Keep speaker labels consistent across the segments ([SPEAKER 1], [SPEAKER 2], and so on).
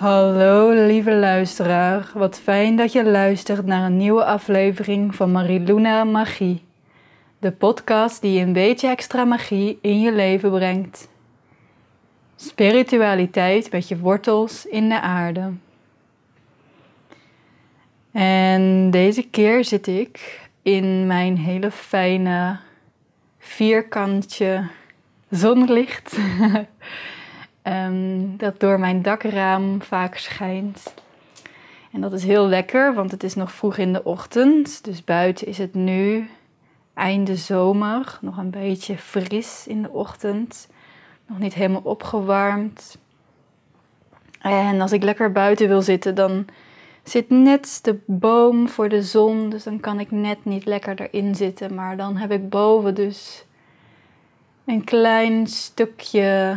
[SPEAKER 1] Hallo lieve luisteraar, wat fijn dat je luistert naar een nieuwe aflevering van Mariluna Magie. De podcast die een beetje extra magie in je leven brengt. Spiritualiteit met je wortels in de aarde. En deze keer zit ik in mijn hele fijne vierkantje zonlicht. um, dat door mijn dakraam vaak schijnt. En dat is heel lekker, want het is nog vroeg in de ochtend. Dus buiten is het nu einde zomer. Nog een beetje fris in de ochtend. Nog niet helemaal opgewarmd. En als ik lekker buiten wil zitten, dan zit net de boom voor de zon. Dus dan kan ik net niet lekker erin zitten. Maar dan heb ik boven dus een klein stukje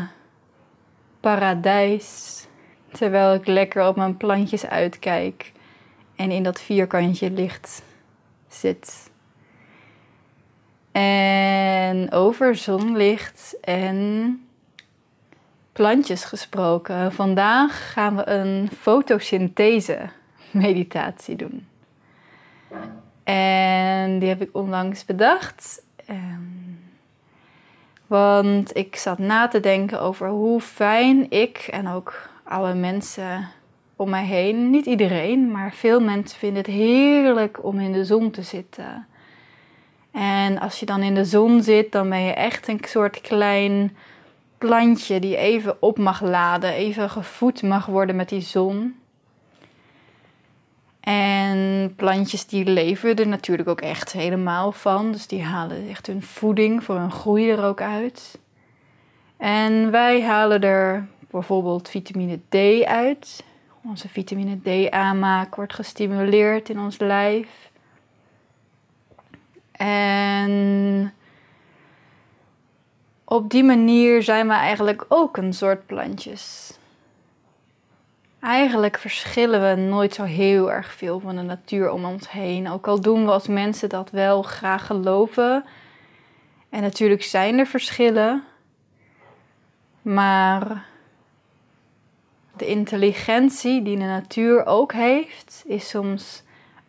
[SPEAKER 1] paradijs. Terwijl ik lekker op mijn plantjes uitkijk en in dat vierkantje licht zit. En over zonlicht en plantjes gesproken. Vandaag gaan we een fotosynthese meditatie doen. En die heb ik onlangs bedacht. Want ik zat na te denken over hoe fijn ik en ook alle mensen om mij heen, niet iedereen, maar veel mensen vinden het heerlijk om in de zon te zitten. En als je dan in de zon zit, dan ben je echt een soort klein plantje die even op mag laden, even gevoed mag worden met die zon. En plantjes die leven er natuurlijk ook echt helemaal van. Dus die halen echt hun voeding voor hun groei er ook uit. En wij halen er bijvoorbeeld vitamine D uit. Onze vitamine D aanmaak wordt gestimuleerd in ons lijf. En op die manier zijn we eigenlijk ook een soort plantjes. Eigenlijk verschillen we nooit zo heel erg veel van de natuur om ons heen. Ook al doen we als mensen dat wel graag geloven. En natuurlijk zijn er verschillen. Maar de intelligentie die de natuur ook heeft, is soms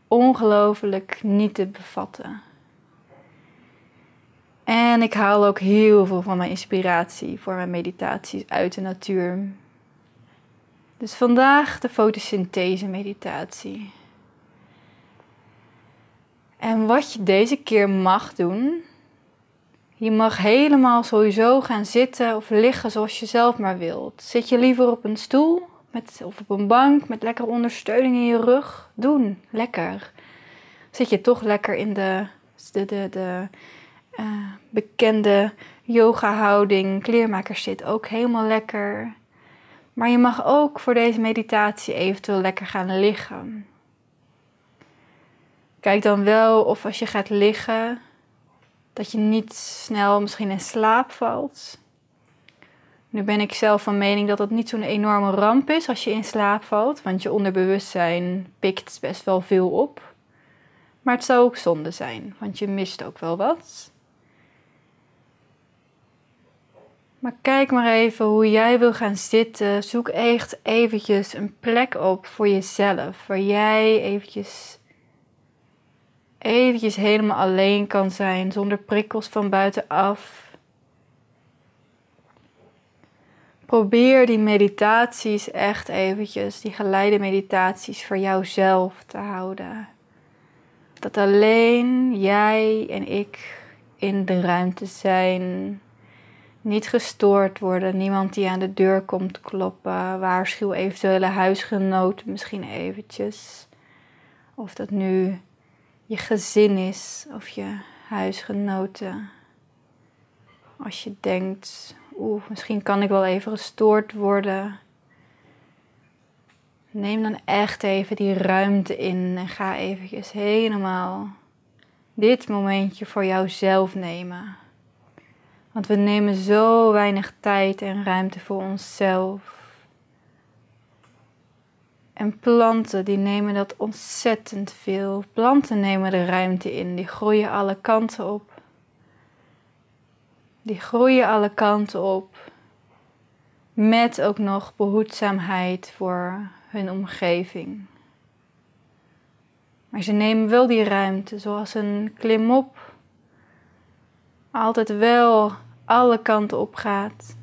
[SPEAKER 1] ongelooflijk niet te bevatten. En ik haal ook heel veel van mijn inspiratie voor mijn meditaties uit de natuur. Dus vandaag de fotosynthese meditatie. En wat je deze keer mag doen, je mag helemaal sowieso gaan zitten of liggen zoals je zelf maar wilt. Zit je liever op een stoel met, of op een bank met lekker ondersteuning in je rug? Doen, lekker. Zit je toch lekker in de, de, de, uh, bekende yoga houding, kleermakers zit ook helemaal lekker. Maar je mag ook voor deze meditatie eventueel lekker gaan liggen. Kijk dan wel of als je gaat liggen, dat je niet snel misschien in slaap valt. Nu ben ik zelf van mening dat het niet zo'n enorme ramp is als je in slaap valt, want je onderbewustzijn pikt best wel veel op. Maar het zou ook zonde zijn, want je mist ook wel wat. Maar kijk maar even hoe jij wil gaan zitten. Zoek echt eventjes een plek op voor jezelf. Waar jij eventjes, eventjes helemaal alleen kan zijn. Zonder prikkels van buitenaf. Probeer die meditaties echt eventjes, die geleide meditaties voor jouzelf te houden. Dat alleen jij en ik in de ruimte zijn niet gestoord worden. Niemand die aan de deur komt kloppen. Waarschuw eventuele huisgenoten misschien eventjes. Of dat nu je gezin is of je huisgenoten. Als je denkt, oeh, misschien kan ik wel even gestoord worden. Neem dan echt even die ruimte in en ga eventjes helemaal dit momentje voor jouzelf nemen. Want we nemen zo weinig tijd en ruimte voor onszelf. En planten die nemen dat ontzettend veel. Planten nemen de ruimte in, die groeien alle kanten op. Die groeien alle kanten op. met ook nog behoedzaamheid voor hun omgeving. Maar ze nemen wel die ruimte, zoals een klimop altijd wel alle kanten op gaat.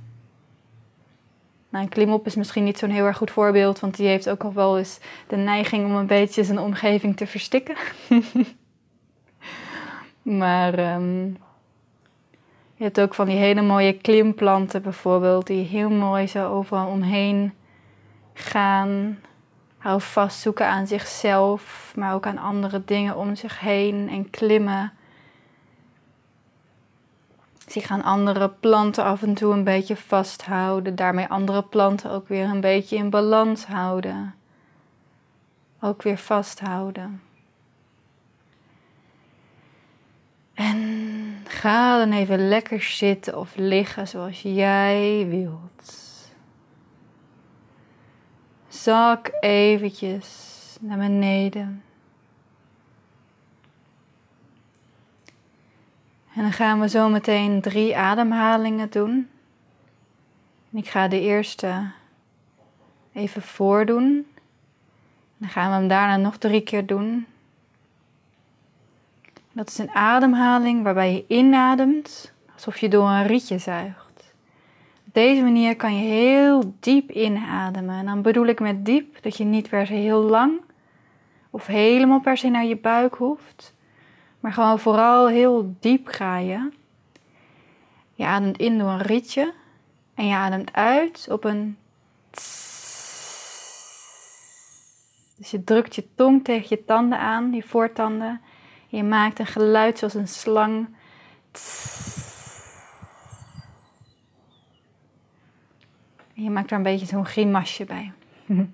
[SPEAKER 1] Nou, een klimop is misschien niet zo'n heel erg goed voorbeeld, want die heeft ook al wel eens de neiging om een beetje zijn omgeving te verstikken. maar um, je hebt ook van die hele mooie klimplanten bijvoorbeeld, die heel mooi zo overal omheen gaan. Hou vast, zoeken aan zichzelf, maar ook aan andere dingen om zich heen en klimmen. Ze gaan andere planten af en toe een beetje vasthouden, daarmee andere planten ook weer een beetje in balans houden. Ook weer vasthouden. En ga dan even lekker zitten of liggen zoals jij wilt. Zak eventjes naar beneden. En dan gaan we zo meteen drie ademhalingen doen. ik ga de eerste even voordoen. Dan gaan we hem daarna nog drie keer doen. Dat is een ademhaling waarbij je inademt alsof je door een rietje zuigt. Op deze manier kan je heel diep inademen. En dan bedoel ik met diep dat je niet per se heel lang of helemaal per se naar je buik hoeft. Maar gewoon vooral heel diep ga je. Je ademt in door een rietje en je ademt uit op een Dus je drukt je tong tegen je tanden aan, je voortanden. Je maakt een geluid zoals een slang. En je maakt er een beetje zo'n grimasje bij.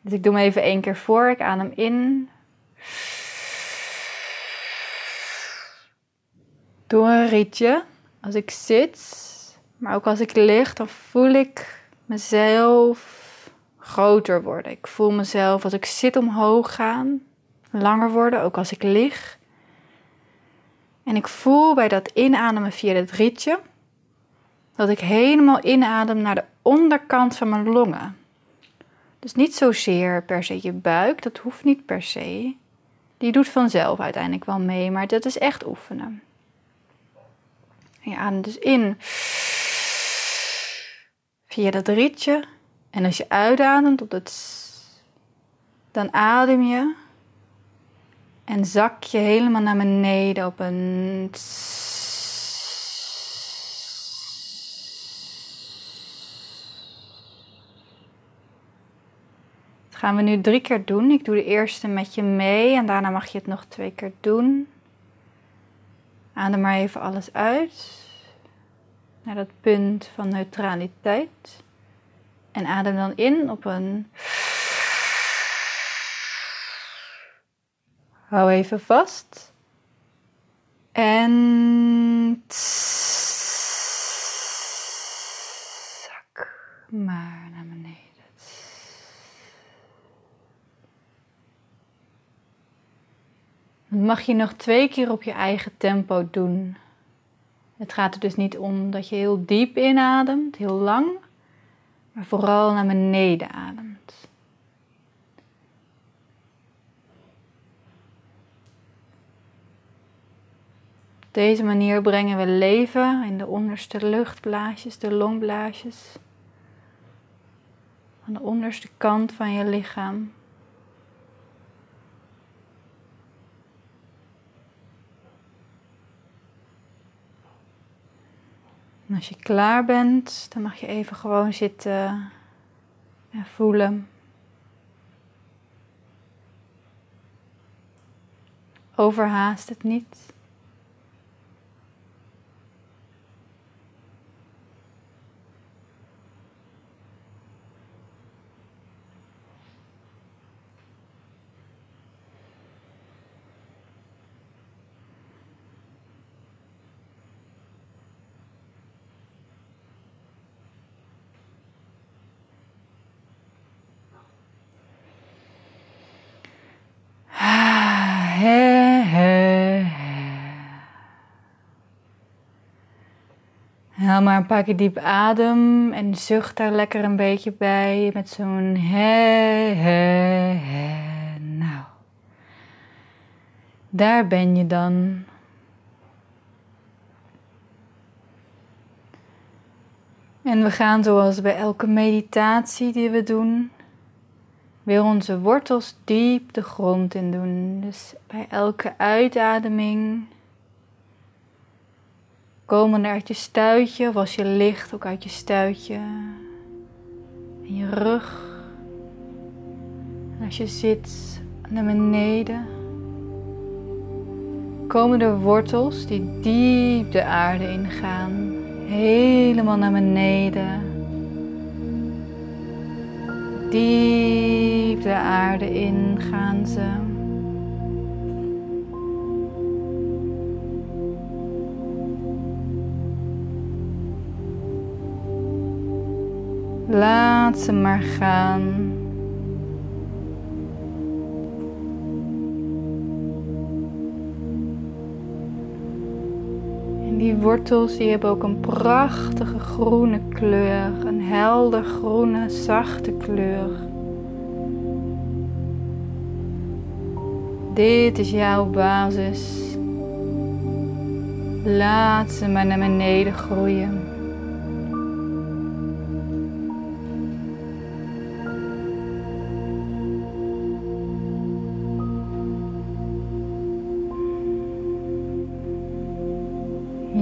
[SPEAKER 1] Dus ik doe hem even één keer voor. Ik adem in. Door een rietje. Als ik zit, maar ook als ik lig, dan voel ik mezelf groter worden. Ik voel mezelf als ik zit omhoog gaan langer worden, ook als ik lig. En ik voel bij dat inademen via het rietje dat ik helemaal inadem naar de onderkant van mijn longen. Dus niet zozeer per se je buik, dat hoeft niet per se. Die doet vanzelf uiteindelijk wel mee, maar dat is echt oefenen. En je ademt dus in via dat rietje. En als je uitademt op het, dan adem je en zak je helemaal naar beneden op een. Dat gaan we nu drie keer doen. Ik doe de eerste met je mee en daarna mag je het nog twee keer doen. Adem maar even alles uit. Naar dat punt van neutraliteit. En adem dan in op een. Hou even vast. En zak maar naar beneden. Dat mag je nog twee keer op je eigen tempo doen. Het gaat er dus niet om dat je heel diep inademt, heel lang, maar vooral naar beneden ademt. deze manier brengen we leven in de onderste luchtblaasjes, de longblaasjes. Aan de onderste kant van je lichaam. En als je klaar bent, dan mag je even gewoon zitten en voelen. Overhaast het niet. Haal maar een paar keer diep adem en zucht daar lekker een beetje bij met zo'n he, he. Nou, daar ben je dan. En we gaan zoals bij elke meditatie die we doen, weer onze wortels diep de grond in doen. Dus bij elke uitademing komen er uit je stuitje, of als je ligt ook uit je stuitje. In je rug. En als je zit naar beneden. Komen er wortels die diep de aarde ingaan. Helemaal naar beneden. Diep de aarde in gaan ze. Laat ze maar gaan. En die wortels die hebben ook een prachtige groene kleur, een helder groene, zachte kleur. Dit is jouw basis. Laat ze maar naar beneden groeien.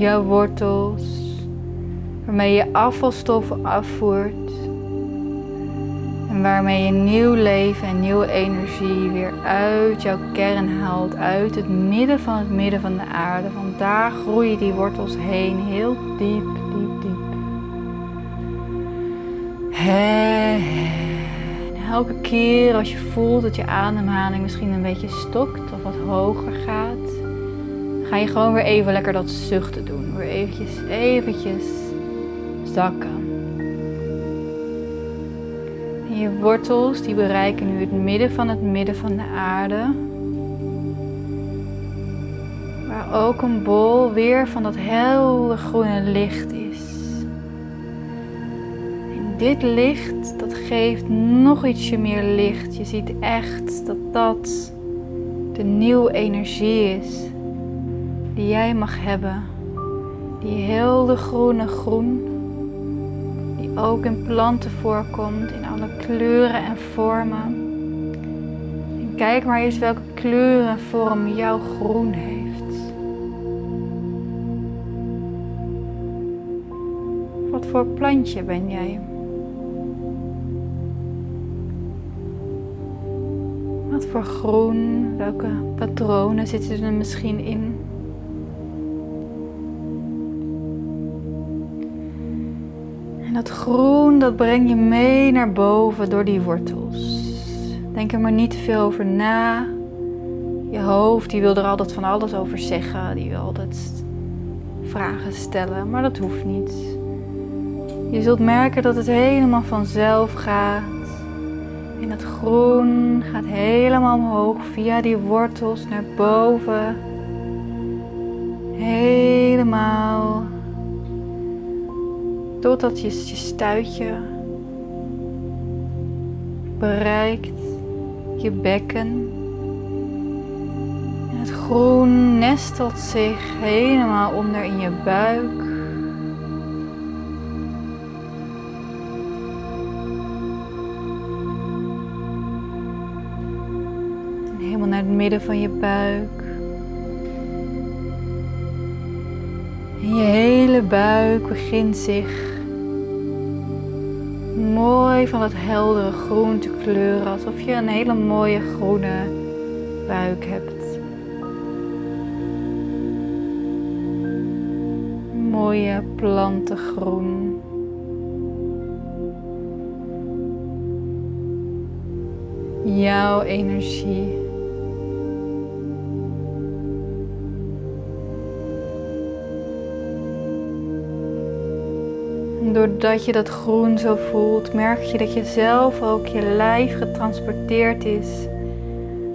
[SPEAKER 1] Jouw wortels, waarmee je afvalstoffen afvoert en waarmee je nieuw leven en nieuwe energie weer uit jouw kern haalt, uit het midden van het midden van de aarde. Want daar groeien die wortels heen, heel diep, diep, diep. En elke keer als je voelt dat je ademhaling misschien een beetje stokt of wat hoger gaat, ga je gewoon weer even lekker dat zuchten doen. Weer eventjes, eventjes zakken. En je wortels die bereiken nu het midden van het midden van de aarde. Waar ook een bol weer van dat helder groene licht is. En dit licht, dat geeft nog ietsje meer licht. Je ziet echt dat dat de nieuwe energie is die jij mag hebben. Die heel de groene groen, die ook in planten voorkomt, in alle kleuren en vormen. En kijk maar eens welke kleur en vorm jouw groen heeft. Wat voor plantje ben jij? Wat voor groen, welke patronen zitten er misschien in? En dat groen, dat breng je mee naar boven door die wortels. Denk er maar niet te veel over na. Je hoofd, die wil er altijd van alles over zeggen. Die wil altijd vragen stellen, maar dat hoeft niet. Je zult merken dat het helemaal vanzelf gaat. En dat groen gaat helemaal omhoog via die wortels naar boven. Helemaal Totdat je je stuitje bereikt, je bekken. En het groen nestelt zich helemaal onder in je buik. Helemaal naar het midden van je buik. En je hele buik begint zich mooi van het heldere groen te kleuren. Alsof je een hele mooie groene buik hebt. Mooie plantengroen. Jouw energie. Doordat je dat groen zo voelt, merk je dat je zelf ook je lijf getransporteerd is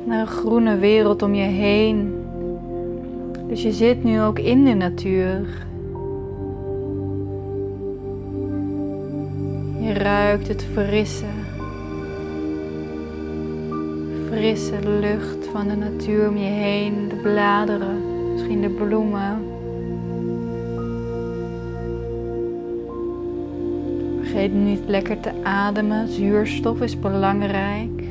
[SPEAKER 1] naar een groene wereld om je heen. Dus je zit nu ook in de natuur. ruikt het frisse. Frisse lucht van de natuur om je heen, de bladeren, misschien de bloemen. Vergeet niet lekker te ademen. Zuurstof is belangrijk.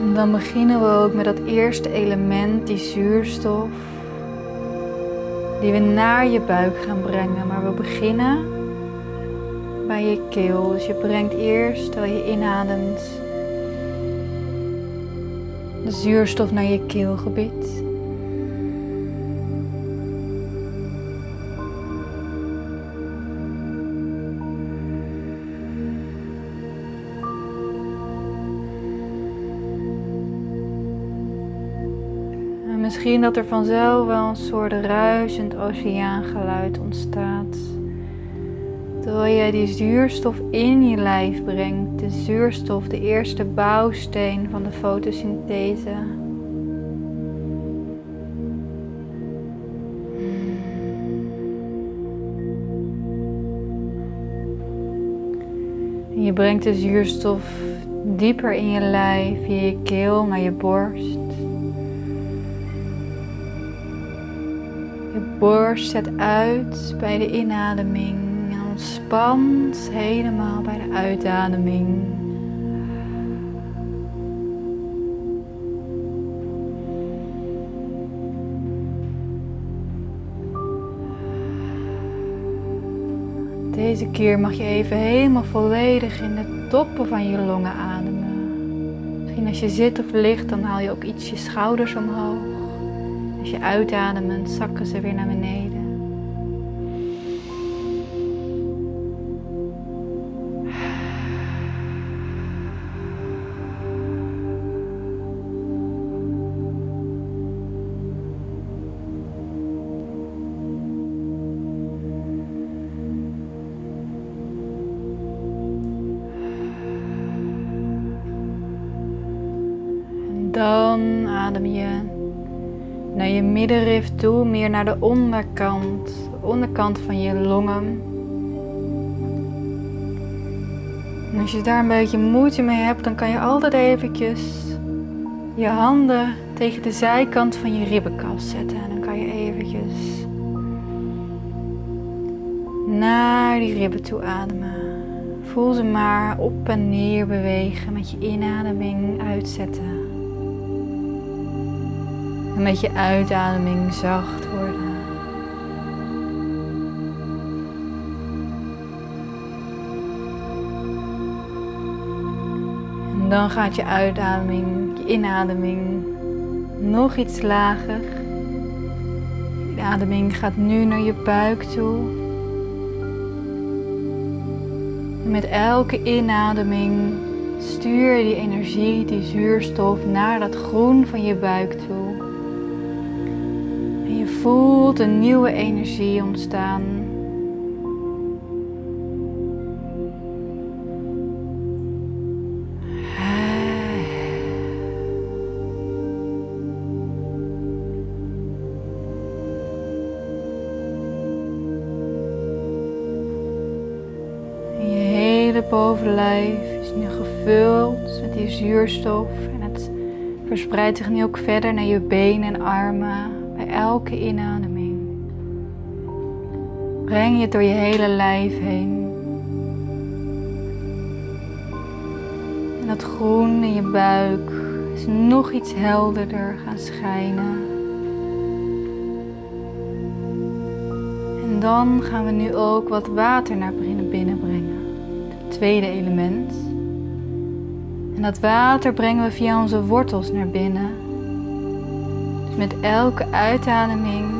[SPEAKER 1] En dan beginnen we ook met dat eerste element, die zuurstof, die we naar je buik gaan brengen. Maar we beginnen bij je keel. Dus je brengt eerst, terwijl je inademt, de zuurstof naar je keelgebied. Misschien dat er vanzelf wel een soort ruisend oceaangeluid ontstaat. Terwijl jij die zuurstof in je lijf brengt, de zuurstof, de eerste bouwsteen van de fotosynthese. En je brengt de zuurstof dieper in je lijf, via je keel naar je borst. Borst zet uit bij de inademing en ontspant helemaal bij de uitademing. Deze keer mag je even helemaal volledig in de toppen van je longen ademen. Misschien als je zit of ligt, dan haal je ook iets je schouders omhoog. Als je uitademt, zakken ze weer naar beneden. Toe, meer naar de onderkant, de onderkant van je longen. En als je daar een beetje moeite mee hebt, dan kan je altijd eventjes je handen tegen de zijkant van je ribbenkast zetten. En dan kan je eventjes naar die ribben toe ademen. Voel ze maar op en neer bewegen met je inademing uitzetten. En met je uitademing zacht worden. En dan gaat je uitademing, je inademing nog iets lager. Je ademing gaat nu naar je buik toe. En met elke inademing stuur je die energie, die zuurstof naar dat groen van je buik toe voelt een nieuwe energie ontstaan. je hele bovenlijf is nu gevuld met die zuurstof en het verspreidt zich nu ook verder naar je benen en armen elke inademing. Breng je door je hele lijf heen. En dat groen in je buik is nog iets helderder gaan schijnen. En dan gaan we nu ook wat water naar binnen brengen. Het tweede element. En dat water brengen we via onze wortels naar binnen met elke uitademing,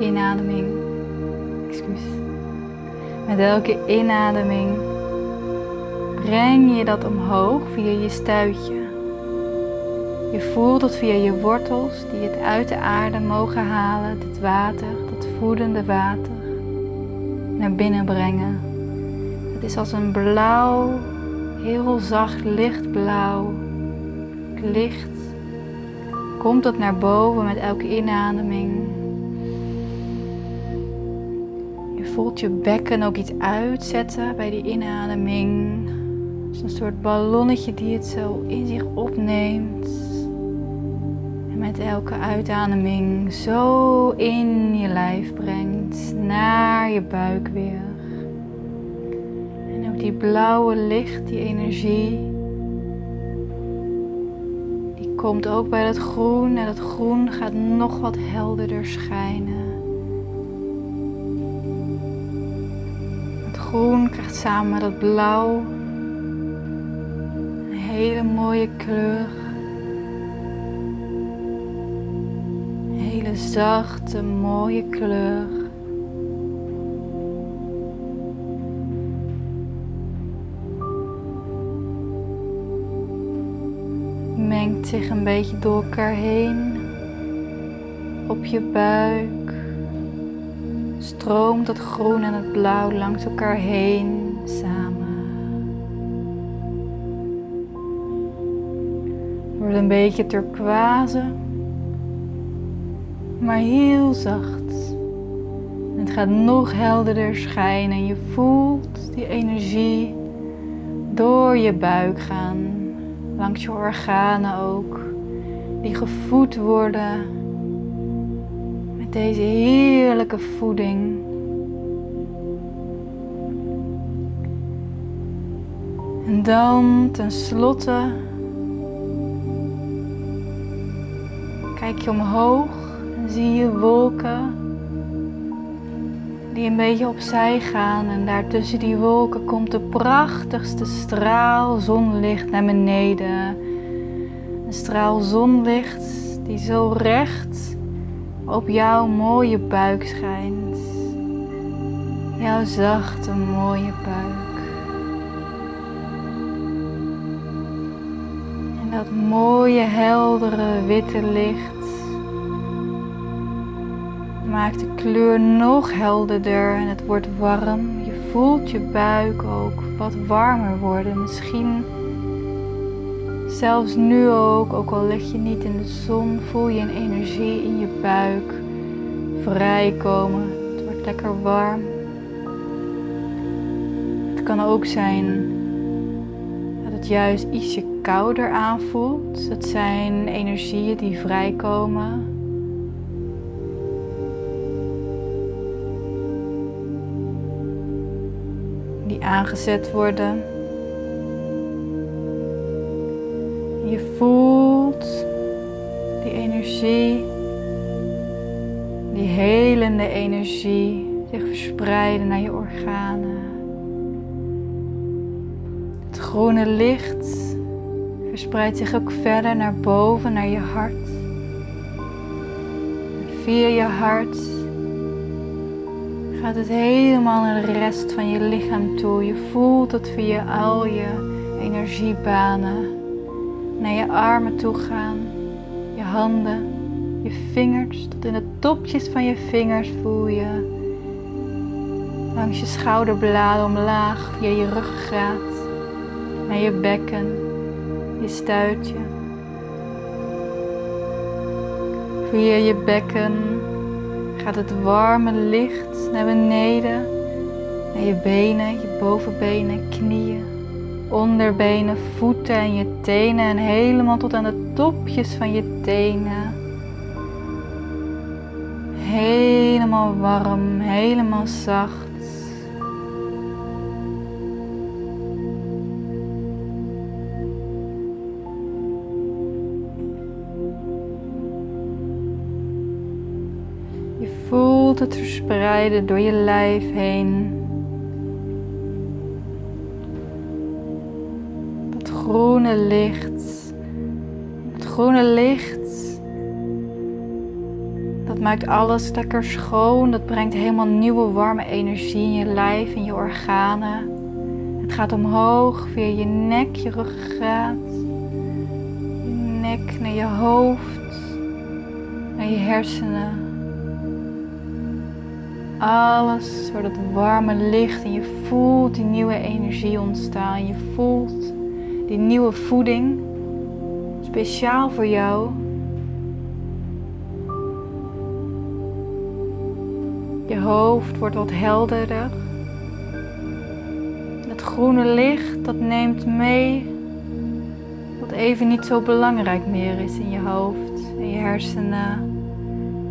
[SPEAKER 1] inademing, excuus. Met elke inademing breng je dat omhoog via je stuitje. Je voelt dat via je wortels die het uit de aarde mogen halen, dit water, dat voedende water, naar binnen brengen. Het is als een blauw, heel zacht lichtblauw, licht komt dat naar boven met elke inademing. Je voelt je bekken ook iets uitzetten bij die inademing. Het is een soort ballonnetje die het zo in zich opneemt. En met elke uitademing zo in je lijf brengt, naar je buik weer. En ook die blauwe licht, die energie komt ook bij dat groen en dat groen gaat nog wat helderder schijnen. Het groen krijgt samen met het blauw een hele mooie kleur. Een hele zachte, mooie kleur. Zich een beetje door elkaar heen. Op je buik stroomt het groen en het blauw langs elkaar heen samen. Wordt een beetje turquoise, maar heel zacht. Het gaat nog helderder schijnen en je voelt die energie door je buik gaan langs je organen ook, die gevoed worden met deze heerlijke voeding. En dan tenslotte kijk je omhoog en zie je wolken die een beetje opzij gaan. En daar tussen die wolken komt de prachtigste straal zonlicht naar beneden. Een straal zonlicht die zo recht op jouw mooie buik schijnt. Jouw zachte, mooie buik. En dat mooie, heldere, witte licht maakt de kleur nog helderder en het wordt warm. Je voelt je buik ook wat warmer worden. Misschien zelfs nu ook, ook al lig je niet in de zon, voel je een energie in je buik vrijkomen. Het wordt lekker warm. Het kan ook zijn dat het juist ietsje kouder aanvoelt. Het zijn energieën die vrijkomen aangezet worden. Je voelt die energie, die helende energie zich verspreiden naar je organen. Het groene licht verspreidt zich ook verder naar boven, naar je hart. via je hart gaat het helemaal naar de rest van je lichaam toe. Je voelt het via al je energiebanen naar je armen toe gaan, je handen, je vingers, tot in de topjes van je vingers voel je. Langs je schouderbladen omlaag, via je ruggengraat, naar je bekken, je stuitje. Via je bekken gaat het warme licht naar beneden, naar je benen, je bovenbenen, knieën, onderbenen, voeten en je tenen en helemaal tot aan de topjes van je tenen. Helemaal warm, helemaal zacht. Voelt het verspreiden door je lijf heen. Dat groene licht. Het groene licht. Dat maakt alles lekker schoon. Dat brengt helemaal nieuwe warme energie in je lijf, in je organen. Het gaat omhoog via je nek, je ruggengraat. Je nek naar je hoofd. Naar je hersenen alles door dat warme licht en je voelt die nieuwe energie ontstaan. Je voelt die nieuwe voeding speciaal voor jou. Je hoofd wordt wat helderder. Het groene licht dat neemt mee wat even niet zo belangrijk meer is in je hoofd en je hersenen.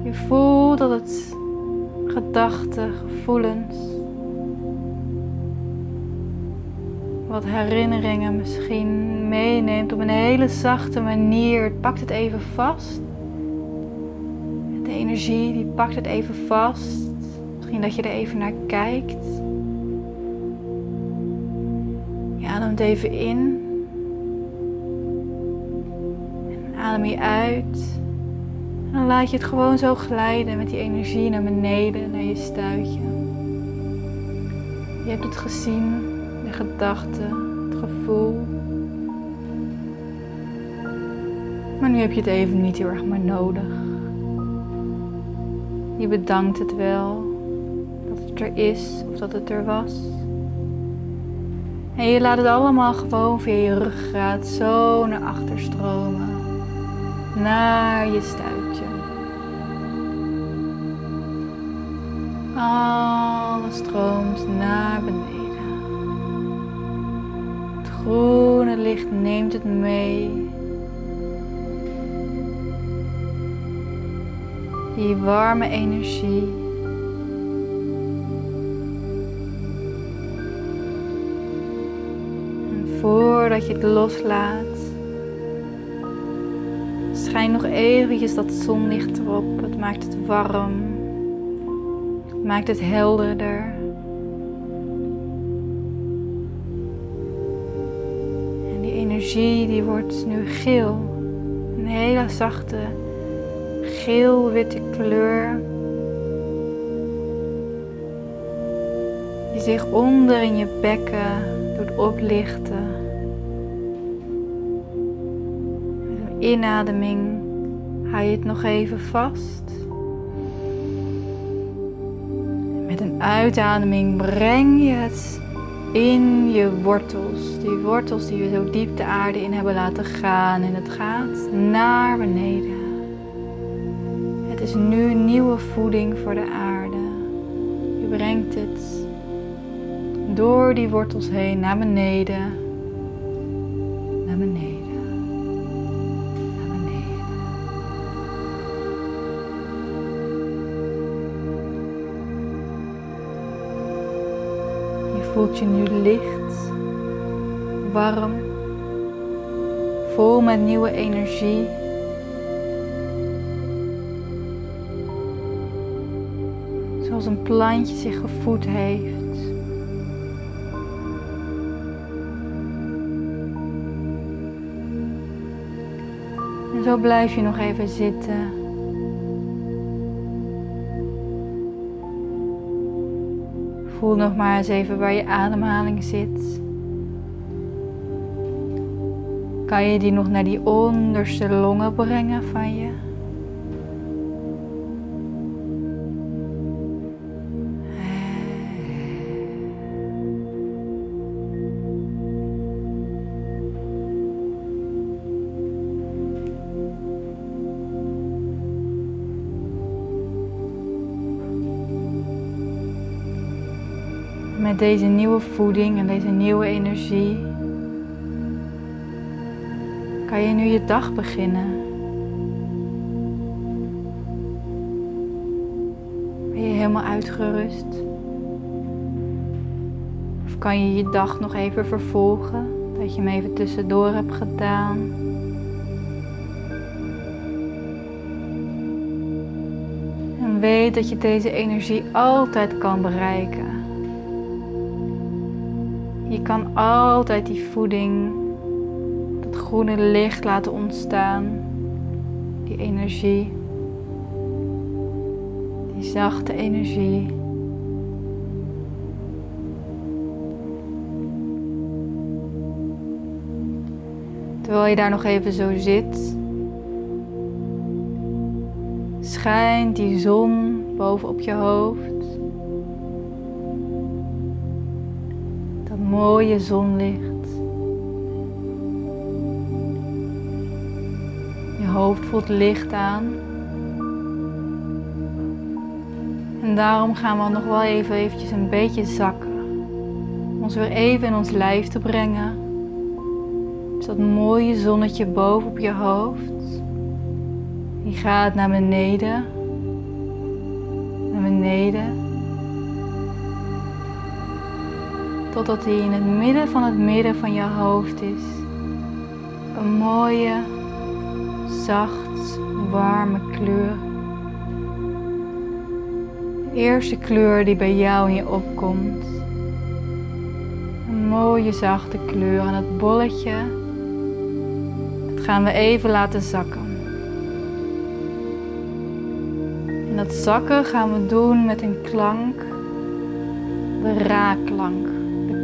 [SPEAKER 1] Je voelt dat het gedachten, gevoelens, wat herinneringen misschien meeneemt op een hele zachte manier. Het pakt het even vast. De energie die pakt het even vast. Misschien dat je er even naar kijkt. Je ademt even in. En adem je uit. Dan laat je het gewoon zo glijden met die energie naar beneden, naar je stuitje. Je hebt het gezien, de gedachten, het gevoel. Maar nu heb je het even niet heel erg meer nodig. Je bedankt het wel dat het er is of dat het er was. En je laat het allemaal gewoon via je ruggraat zo naar achter stromen. Naar je stuitje. Alles stroomt naar beneden. Het groene licht neemt het mee. Die warme energie. En voordat je het loslaat, schijn nog eventjes dat zonlicht erop. Het maakt het warm. Maakt het helderder. En die energie die wordt nu geel. Een hele zachte geel-witte kleur. Die zich onder in je bekken doet oplichten. Een inademing hou je het nog even vast. Uitademing breng je het in je wortels. Die wortels die we zo diep de aarde in hebben laten gaan. En het gaat naar beneden. Het is nu nieuwe voeding voor de aarde. Je brengt het door die wortels heen naar beneden. Naar beneden. Voelt je nu licht, warm, vol met nieuwe energie. Zoals een plantje zich gevoed heeft. En zo blijf je nog even zitten. Voel nog maar eens even waar je ademhaling zit. Kan je die nog naar die onderste longen brengen van je? Met deze nieuwe voeding en deze nieuwe energie kan je nu je dag beginnen. Ben je helemaal uitgerust? Of kan je je dag nog even vervolgen? Dat je hem even tussendoor hebt gedaan. En weet dat je deze energie altijd kan bereiken. Kan altijd die voeding, dat groene licht laten ontstaan. Die energie. Die zachte energie. Terwijl je daar nog even zo zit, schijnt die zon boven op je hoofd. Mooie zonlicht. Je hoofd voelt licht aan. En daarom gaan we nog wel even eventjes een beetje zakken. Om ons weer even in ons lijf te brengen. Dus dat mooie zonnetje boven op je hoofd. Die gaat naar beneden. Naar beneden. Totdat hij in het midden van het midden van je hoofd is. Een mooie, zacht, warme kleur eerste kleur die bij jou in je opkomt. Een mooie zachte kleur en het bolletje. Dat gaan we even laten zakken. En dat zakken gaan we doen met een klank. De ra-klank.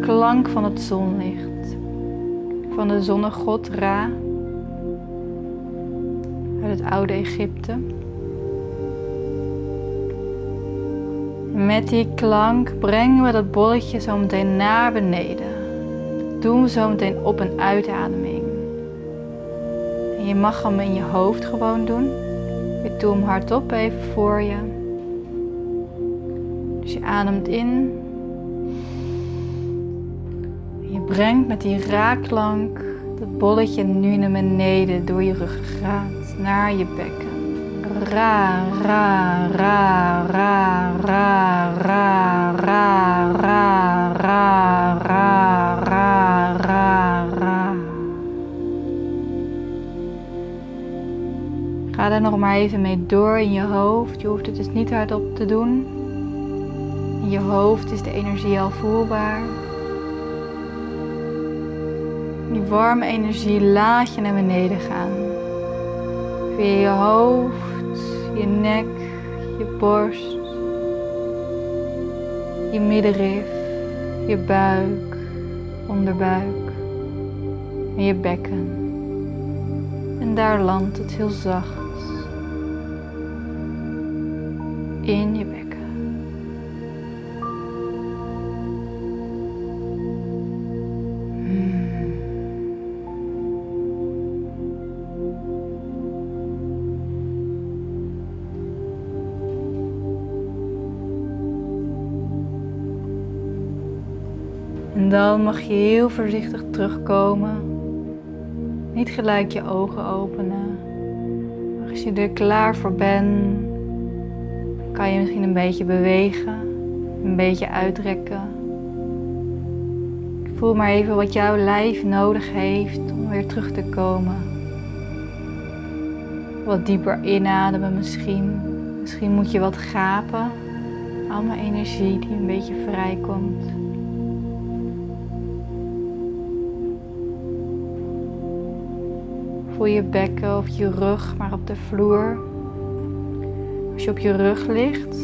[SPEAKER 1] Klank van het zonlicht. Van de zonnegod Ra. Uit het oude Egypte. Met die klank brengen we dat bolletje zo meteen naar beneden. Doen we zo meteen op een uitademing. En je mag hem in je hoofd gewoon doen. Ik doe hem hardop even voor je. Dus je ademt in. Brengt met die raakklank dat bolletje nu naar beneden door je ruggengraat naar je bekken ra, ra, ra, ra, ra, ra, ra, ra, ra, ra, ra, ra, ra. Ga daar nog maar even mee door in je hoofd. Je hoeft het dus niet hardop te doen. In je hoofd is de energie al voelbaar. Die warme energie laat je naar beneden gaan. Via je hoofd je nek, je borst, je middenrif, je buik, onderbuik en je bekken. En daar landt het heel zacht in je bekken. Dan mag je heel voorzichtig terugkomen. Niet gelijk je ogen openen. Maar als je er klaar voor bent, kan je misschien een beetje bewegen, een beetje uitrekken. Voel maar even wat jouw lijf nodig heeft om weer terug te komen. Wat dieper inademen misschien. Misschien moet je wat gapen. Allemaal energie die een beetje vrijkomt. Voel je bekken of je rug maar op de vloer. Als je op je rug ligt,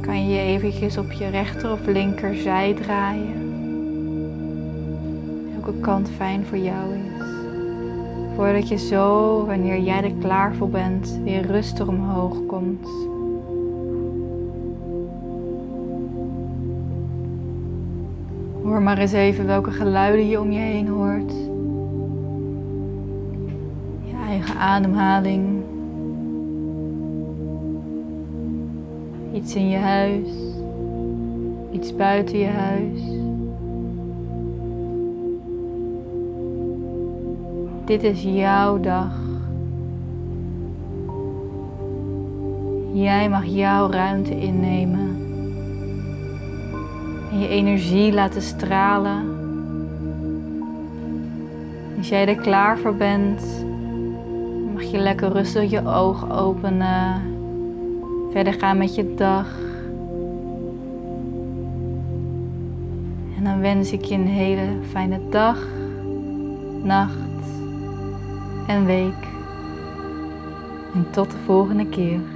[SPEAKER 1] kan je je eventjes op je rechter of linker zij draaien. Welke kant fijn voor jou is. Voordat je zo, wanneer jij er klaar voor bent, weer rustig omhoog komt. Hoor maar eens even welke geluiden je om je heen hoort ademhaling. Iets in je huis, iets buiten je huis. Dit is jouw dag. Jij mag jouw ruimte innemen. En je energie laten stralen. Als jij er klaar voor bent, mag je lekker rustig je ogen openen. Verder gaan met je dag. En dan wens ik je een hele fijne dag, nacht en week. En tot de volgende keer.